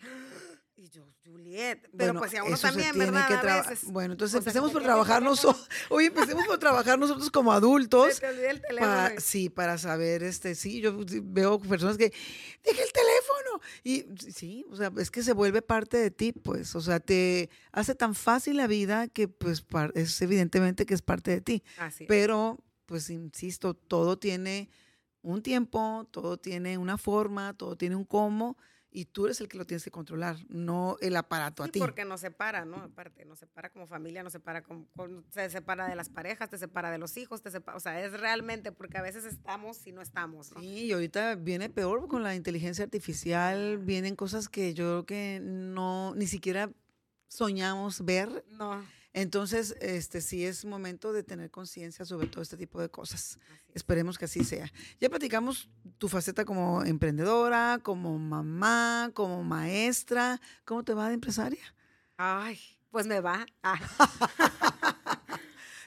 y yo, Juliet, pero pues si a uno también, ¿verdad? Que a veces, bueno, entonces empecemos por trabajar nosotros, oye, empecemos por trabajar nosotros como adultos. te el teléfono. sí, para saber, este, sí, yo veo personas que, deje el teléfono. Y sí, o sea, es que se vuelve parte de ti, pues, o sea, te hace tan fácil la vida que, pues, es evidentemente que es parte de ti. Así pero, pues, insisto, todo tiene un tiempo, todo tiene una forma, todo tiene un cómo, y tú eres el que lo tienes que controlar, no el aparato a ti. porque nos separa, ¿no? Aparte, nos separa como familia, nos separa, con, se separa de las parejas, te separa de los hijos, te separa, o sea, es realmente porque a veces estamos y no estamos, ¿no? Sí, y ahorita viene peor con la inteligencia artificial, vienen cosas que yo creo que no, ni siquiera soñamos ver. No. Entonces, este sí es momento de tener conciencia sobre todo este tipo de cosas. Esperemos que así sea. Ya platicamos tu faceta como emprendedora, como mamá, como maestra. ¿Cómo te va de empresaria? Ay, pues me va. Ah.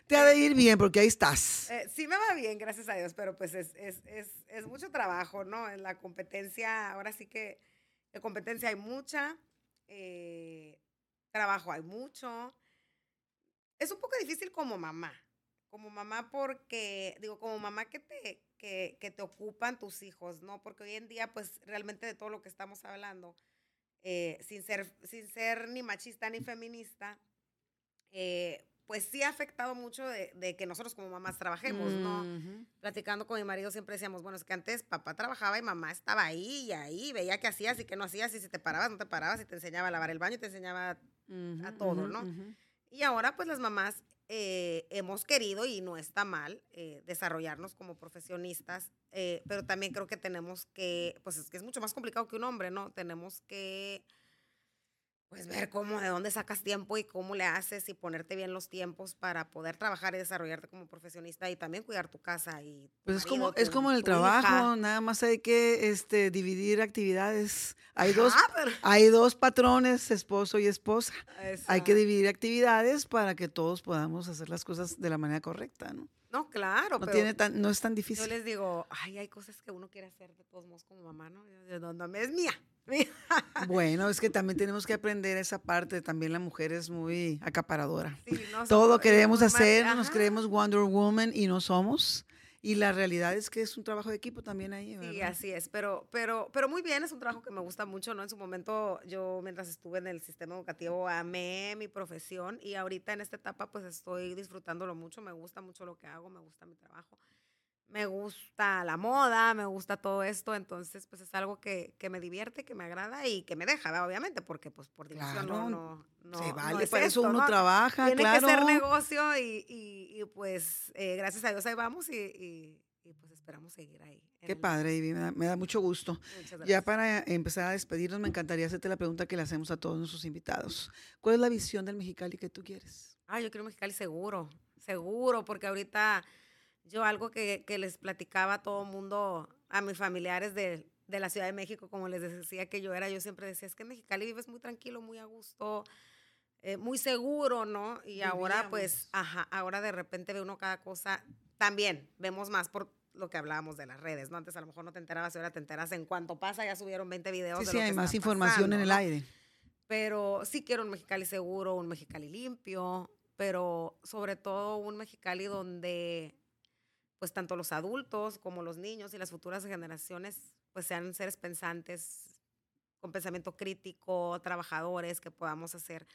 te ha de ir bien porque ahí estás. Eh, sí me va bien, gracias a Dios, pero pues es, es, es, es mucho trabajo, ¿no? En la competencia, ahora sí que de competencia hay mucha, eh, trabajo hay mucho es un poco difícil como mamá, como mamá porque, digo, como mamá que te, que, te ocupan tus hijos, ¿no? Porque hoy en día, pues realmente de todo lo que estamos hablando, eh, sin, ser, sin ser ni machista ni feminista, eh, pues sí ha afectado mucho de, que nosotros como mamás trabajemos, ¿no? Platicando con mi marido siempre decíamos, bueno, es que antes papá trabajaba y mamá estaba ahí y ahí, veía qué hacías y qué no hacías, y si te parabas, no te parabas, y te enseñaba a lavar el baño, y te enseñaba a todo, ¿no? Y ahora pues las mamás eh, hemos querido, y no está mal, eh, desarrollarnos como profesionistas, eh, pero también creo que tenemos que, pues es que es mucho más complicado que un hombre, ¿no? Tenemos que pues ver cómo, de dónde sacas tiempo y cómo le haces y ponerte bien los tiempos para poder trabajar y desarrollarte como profesionista y también cuidar tu casa y pues es como es como en el trabajo nada más hay que este dividir actividades hay dos hay dos patrones esposo y esposa hay que dividir actividades para que todos podamos hacer las cosas de la manera correcta no no, claro. No, tiene tan, no es tan difícil. Yo les digo, ay, hay cosas que uno quiere hacer de todos modos como mamá, ¿no? No, no, es mía. Bueno, es que también tenemos que aprender esa parte. También la mujer es muy acaparadora. Todo queremos hacer, nos creemos Wonder Woman y no somos. Y la realidad es que es un trabajo de equipo también ahí. Sí, así es, pero, pero, pero muy bien, es un trabajo que me gusta mucho, ¿no? En su momento, yo mientras estuve en el sistema educativo amé mi profesión y ahorita en esta etapa pues estoy disfrutándolo mucho, me gusta mucho lo que hago, me gusta mi trabajo me gusta la moda, me gusta todo esto, entonces pues es algo que, que me divierte, que me agrada y que me deja, obviamente, porque pues por diversión no, no, no, Se vale, por eso uno trabaja, Tiene que ser negocio y, y, pues eh, gracias a Dios ahí vamos y, pues esperamos seguir ahí. Qué padre, Ivy, me da, mucho gusto. Ya para empezar a despedirnos, me encantaría hacerte la pregunta que le hacemos a todos nuestros invitados. ¿Cuál es la visión del Mexicali que tú quieres? Ah, yo quiero un Mexicali seguro, seguro, porque ahorita yo algo que, les platicaba a todo mundo, a mis familiares de, la Ciudad de México, como les decía que yo era, yo siempre decía, es que en Mexicali vives muy tranquilo, muy a gusto, eh, muy seguro, ¿no? Y ahora pues, ajá, ahora de repente ve uno cada cosa, también vemos más por lo que hablábamos de las redes, ¿no? Antes a lo mejor no te enterabas ahora te enteras en cuanto pasa, ya subieron 20 videos. Sí, de sí, hay más información en el aire. Pero sí quiero un Mexicali seguro, un Mexicali limpio, pero sobre todo un Mexicali donde pues tanto los adultos como los niños y las futuras generaciones pues sean seres pensantes, con pensamiento crítico, trabajadores, que podamos hacer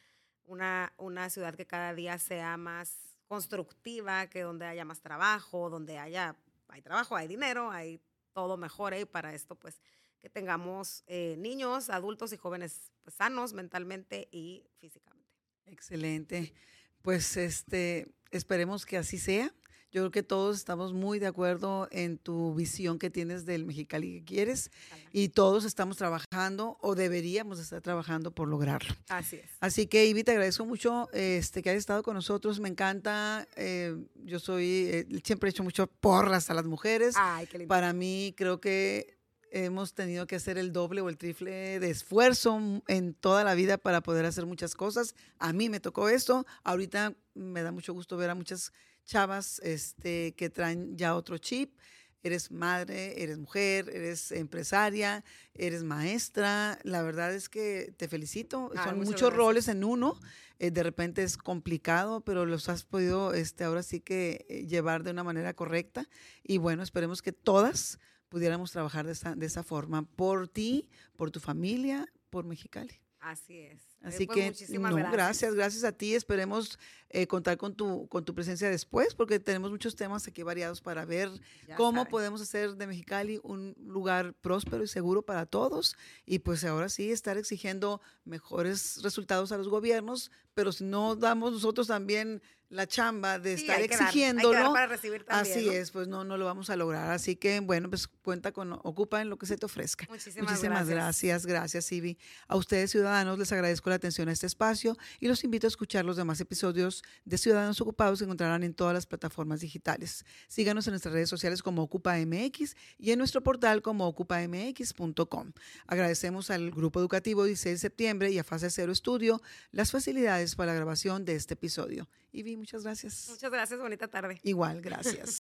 una, una ciudad que cada día sea más constructiva, que donde haya más trabajo, donde haya, hay trabajo, hay dinero, hay todo mejore y para esto pues que tengamos eh, niños, adultos y jóvenes pues, sanos mentalmente y físicamente. Excelente. Pues este, esperemos que así sea. Yo creo que todos estamos muy de acuerdo en tu visión que tienes del Mexicali que quieres y todos estamos trabajando o deberíamos estar trabajando por lograrlo. Así es. Así que, Ivy, te agradezco mucho este, que hayas estado con nosotros. Me encanta. Eh, yo soy, eh, siempre he hecho mucho porras a las mujeres. Ay, qué lindo. Para mí, creo que hemos tenido que hacer el doble o el triple de esfuerzo en toda la vida para poder hacer muchas cosas. A mí me tocó esto. Ahorita me da mucho gusto ver a muchas chavas este, que traen ya otro chip. Eres madre, eres mujer, eres empresaria, eres maestra. La verdad es que te felicito. Son muchos roles en uno. Eh, de repente es complicado, pero los has podido este, ahora sí que eh, llevar de una manera correcta. Y bueno, esperemos que todas pudiéramos trabajar de esa, de esa forma por ti, por tu familia, por Mexicali. Así es. Así pues, que muchísimas gracias. gracias. a ti. Esperemos eh, contar con tu, con tu presencia después, porque tenemos muchos temas aquí variados para ver cómo podemos hacer de Mexicali un lugar próspero y seguro para todos. Y pues ahora sí, estar exigiendo mejores resultados a los gobiernos, pero si no damos nosotros también la chamba de estar exigiéndolo. para recibir también, así es, pues no, no lo vamos a lograr. Así que, bueno, pues cuenta con, ocupa en lo que se te ofrezca. Muchísimas, Muchísimas gracias. gracias, Ivy. A ustedes, ciudadanos, les agradezco la atención a este espacio y los invito a escuchar los demás episodios de Ciudadanos Ocupados que encontrarán en todas las plataformas digitales. Síganos en nuestras redes sociales como OcupaMX y en nuestro portal como ocupamx.com. Agradecemos al Grupo Educativo 16 de septiembre y a Fase Cero Estudio las facilidades para la grabación de este episodio. Ivy, muchas gracias. Muchas gracias, bonita tarde. Igual, gracias.